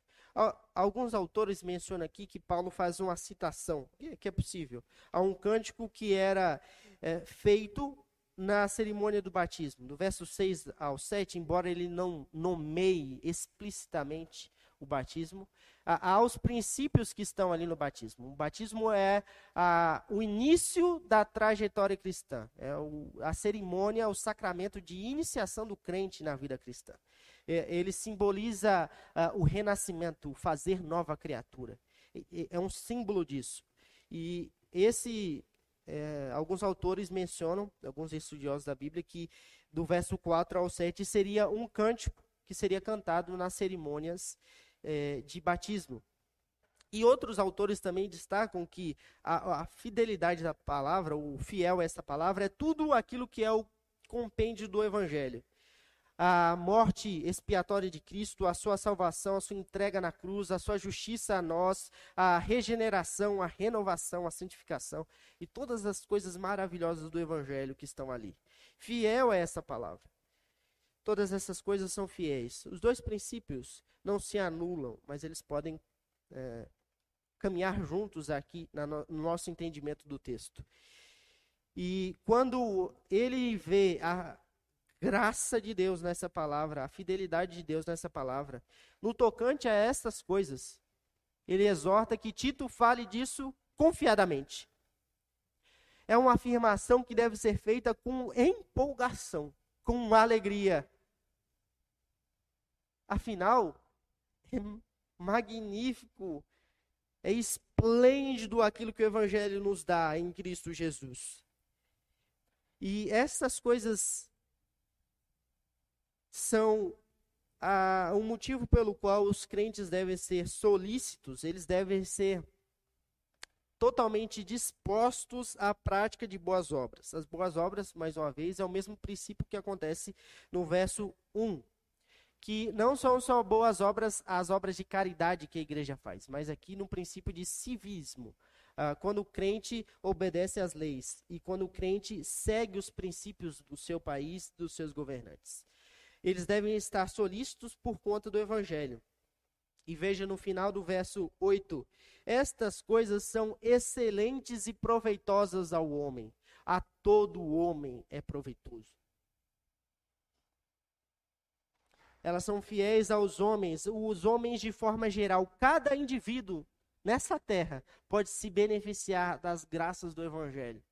Alguns autores mencionam aqui que Paulo faz uma citação, que é possível, a um cântico que era é, feito na cerimônia do batismo. Do verso 6 ao 7, embora ele não nomeie explicitamente o batismo, há os princípios que estão ali no batismo. O batismo é a, o início da trajetória cristã, é o, a cerimônia, o sacramento de iniciação do crente na vida cristã. É, ele simboliza uh, o renascimento, o fazer nova criatura. É, é um símbolo disso. E esse, é, alguns autores mencionam, alguns estudiosos da Bíblia, que do verso 4 ao 7 seria um cântico que seria cantado nas cerimônias é, de batismo. E outros autores também destacam que a, a, fidelidade da palavra, o fiel a essa palavra, é tudo aquilo que é o compêndio do Evangelho. A morte expiatória de Cristo, a sua salvação, a sua entrega na cruz, a sua justiça a nós, a regeneração, a renovação, a santificação e todas as coisas maravilhosas do Evangelho que estão ali. Fiel é essa palavra. Todas essas coisas são fiéis. Os dois princípios não se anulam, mas eles podem é, caminhar juntos aqui no nosso entendimento do texto. E quando ele vê a graça de Deus nessa palavra, a fidelidade de Deus nessa palavra, no tocante a estas coisas, ele exorta que Tito fale disso confiadamente. É uma afirmação que deve ser feita com empolgação, com alegria. Afinal, é magnífico, é esplêndido aquilo que o Evangelho nos dá em Cristo Jesus. E essas coisas são o um motivo pelo qual os crentes devem ser solícitos, eles devem ser totalmente dispostos à prática de boas obras. As boas obras, mais uma vez, é o mesmo princípio que acontece no verso 1 que não são só boas obras, as obras de caridade que a igreja faz, mas aqui no princípio de civismo. Uh, quando o crente obedece às leis e quando o crente segue os princípios do seu país, dos seus governantes. Eles devem estar solícitos por conta do evangelho. E veja no final do verso 8: Estas coisas são excelentes e proveitosas ao homem. A todo homem é proveitoso. Elas são fiéis aos homens, os homens de forma geral. Cada indivíduo nessa terra pode se beneficiar das graças do Evangelho.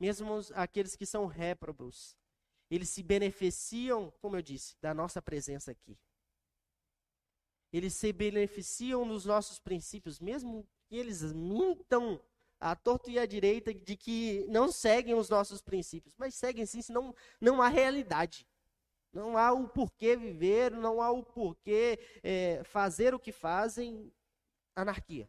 Mesmo aqueles que são réprobos, eles se beneficiam, como eu disse, da nossa presença aqui. Eles se beneficiam dos nossos princípios, mesmo que eles mintam à torto e à direita de que não seguem os nossos princípios, mas seguem sim, senão não há realidade. Não há o porquê viver, não há o porquê é, fazer o que fazem. Anarquia.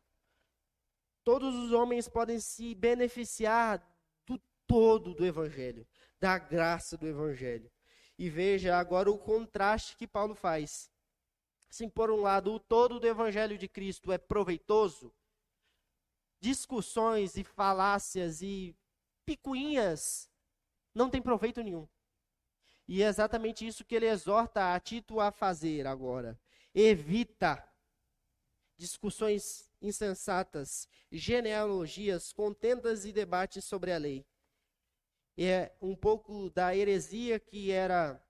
Todos os homens podem se beneficiar do todo do Evangelho, da graça do Evangelho. E veja agora o contraste que Paulo faz. Se por um lado o todo do Evangelho de Cristo é proveitoso, discussões e falácias e picuinhas não tem proveito nenhum. E é exatamente isso que ele exorta a Tito a fazer agora. Evita discussões insensatas, genealogias, contendas e debates sobre a lei. É um pouco da heresia que era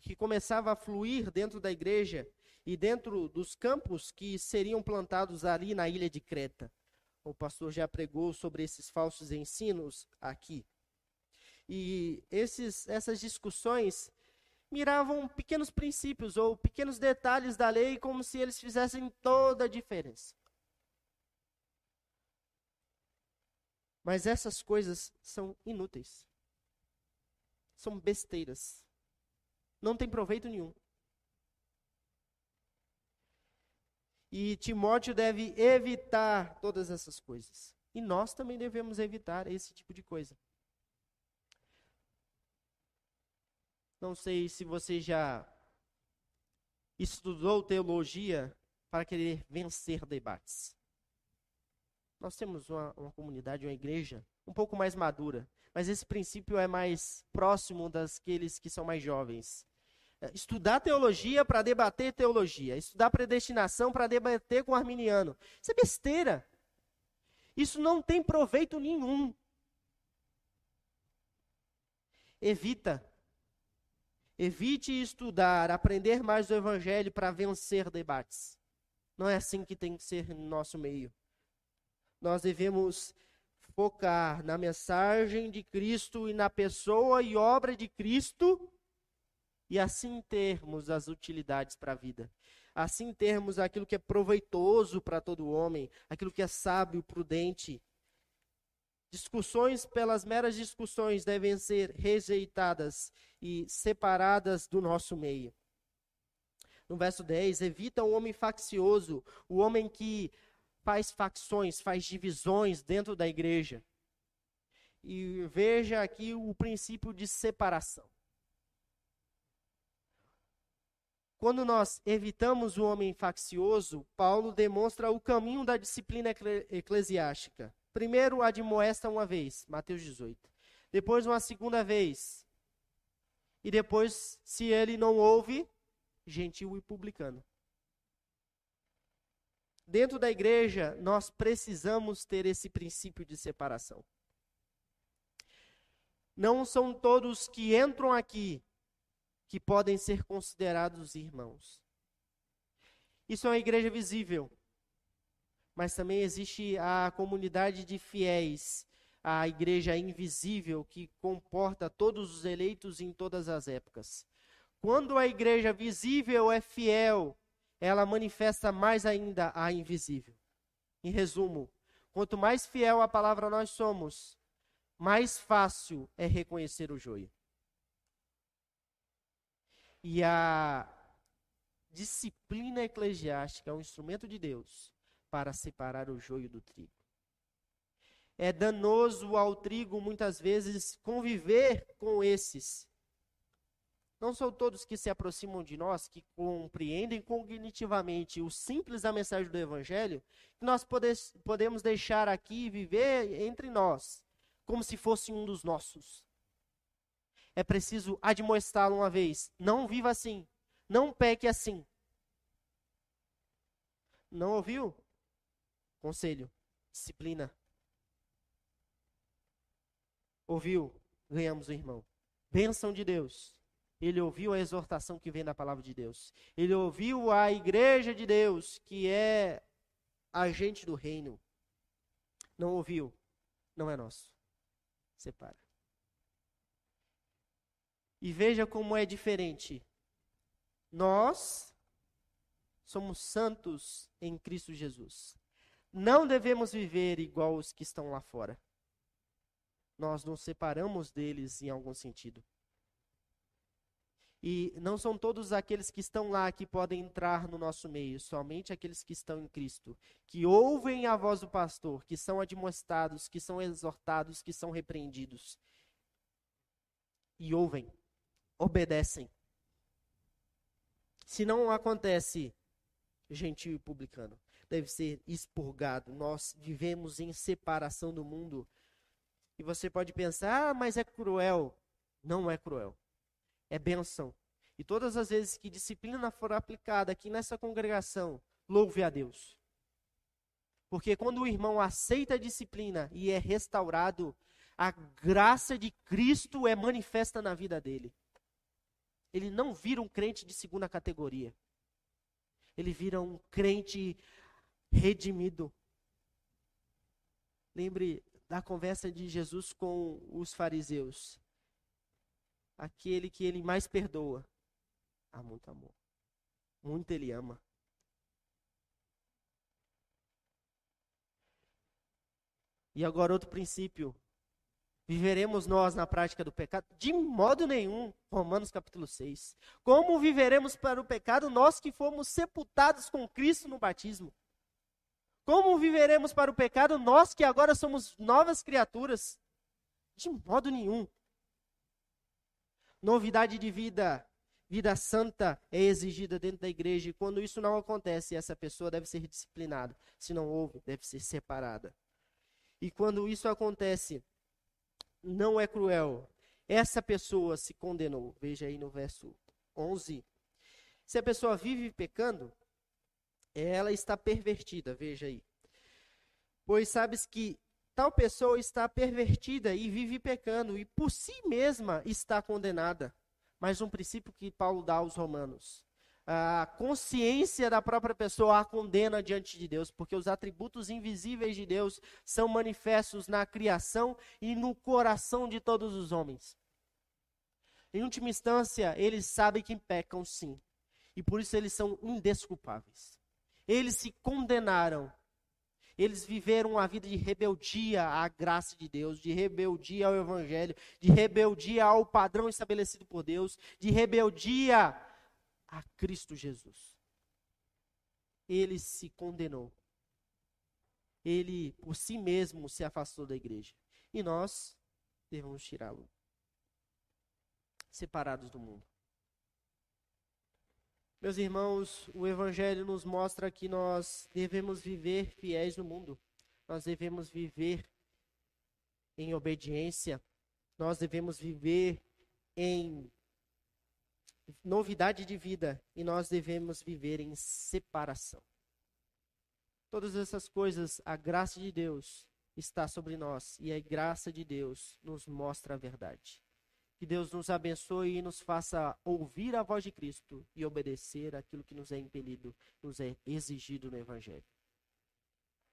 que começava a fluir dentro da igreja e dentro dos campos que seriam plantados ali na ilha de Creta. O pastor já pregou sobre esses falsos ensinos aqui. E esses, essas discussões miravam pequenos princípios ou pequenos detalhes da lei como se eles fizessem toda a diferença. Mas essas coisas são inúteis. São besteiras. Não tem proveito nenhum. E Timóteo deve evitar todas essas coisas. E nós também devemos evitar esse tipo de coisa. Não sei se você já estudou teologia para querer vencer debates. Nós temos uma, uma comunidade, uma igreja um pouco mais madura, mas esse princípio é mais próximo daqueles que são mais jovens. É, estudar teologia para debater teologia, estudar predestinação para debater com o arminiano. Isso é besteira. Isso não tem proveito nenhum. Evita. Evite estudar, aprender mais do evangelho para vencer debates. Não é assim que tem que ser no nosso meio. Nós devemos focar na mensagem de Cristo e na pessoa e obra de Cristo e assim termos as utilidades para a vida. Assim termos aquilo que é proveitoso para todo homem, aquilo que é sábio, prudente. Discussões pelas meras discussões devem ser rejeitadas e separadas do nosso meio. No verso 10, evita o homem faccioso, o homem que faz facções, faz divisões dentro da igreja. E veja aqui o princípio de separação. Quando nós evitamos o homem faccioso, Paulo demonstra o caminho da disciplina eclesiástica. Primeiro, admoesta uma vez, Mateus 18. Depois, uma segunda vez. E depois, se ele não ouve, gentil e publicano. Dentro da igreja, nós precisamos ter esse princípio de separação. Não são todos que entram aqui que podem ser considerados irmãos. Isso é uma igreja visível, mas também existe a comunidade de fiéis, a igreja invisível que comporta todos os eleitos em todas as épocas. Quando a igreja visível é fiel, ela manifesta mais ainda a invisível. Em resumo, quanto mais fiel à palavra nós somos, mais fácil é reconhecer o joio. E a disciplina eclesiástica é um instrumento de Deus para separar o joio do trigo. É danoso ao trigo, muitas vezes, conviver com esses. Não são todos que se aproximam de nós, que compreendem cognitivamente o simples da mensagem do Evangelho, que nós podemos deixar aqui viver entre nós, como se fosse um dos nossos é preciso admoestá-lo uma vez. Não viva assim. Não peque assim. Não ouviu? Conselho, disciplina. Ouviu? Ganhamos o irmão. Bênção de Deus. Ele ouviu a exortação que vem da palavra de Deus. Ele ouviu a igreja de Deus, que é agente do reino. Não ouviu? Não é nosso. Separa. E veja como é diferente. Nós somos santos em Cristo Jesus. Não devemos viver igual os que estão lá fora. Nós nos separamos deles em algum sentido. E não são todos aqueles que estão lá que podem entrar no nosso meio, somente aqueles que estão em Cristo, que ouvem a voz do pastor, que são admoestados, que são exortados, que são repreendidos. E ouvem obedecem. Se não acontece, gentil e publicano, deve ser expurgado. Nós vivemos em separação do mundo. E você pode pensar, ah, mas é cruel. Não é cruel. É benção. E todas as vezes que disciplina for aplicada aqui nessa congregação, louve a Deus. Porque quando o irmão aceita a disciplina e é restaurado, a graça de Cristo é manifesta na vida dele ele não vira um crente de segunda categoria. Ele vira um crente redimido. Lembre da conversa de Jesus com os fariseus. Aquele que ele mais perdoa. Há muito amor. Muito ele ama. E agora outro princípio Viveremos nós na prática do pecado? De modo nenhum. Romanos capítulo 6. Como viveremos para o pecado nós que fomos sepultados com Cristo no batismo? Como viveremos para o pecado nós que agora somos novas criaturas? De modo nenhum. Novidade de vida, vida santa é exigida dentro da igreja. E quando isso não acontece, essa pessoa deve ser disciplinada. Se não houve, deve ser separada. E quando isso acontece, não é cruel. Essa pessoa se condenou. Veja aí no verso 11. Se a pessoa vive pecando, ela está pervertida. Veja aí. Pois sabes que tal pessoa está pervertida e vive pecando, e por si mesma está condenada. Mas um princípio que Paulo dá aos romanos. A consciência da própria pessoa a condena diante de Deus, porque os atributos invisíveis de Deus são manifestos na criação e no coração de todos os homens. Em última instância, eles sabem que pecam sim, e por isso eles são indesculpáveis. Eles se condenaram eles viveram uma vida de rebeldia à graça de Deus, de rebeldia ao Evangelho, de rebeldia ao padrão estabelecido por Deus, de rebeldia a Cristo Jesus. Ele se condenou. Ele, por si mesmo, se afastou da igreja. E nós devemos tirá-lo. Separados do mundo. Meus irmãos, o Evangelho nos mostra que nós devemos viver fiéis no mundo. Nós devemos viver em obediência. Nós devemos viver em novidade de vida. E nós devemos viver em separação. Todas essas coisas, a graça de Deus está sobre nós. E a graça de Deus nos mostra a verdade. Que Deus nos abençoe e nos faça ouvir a voz de Cristo e obedecer aquilo que nos é impelido, nos é exigido no Evangelho.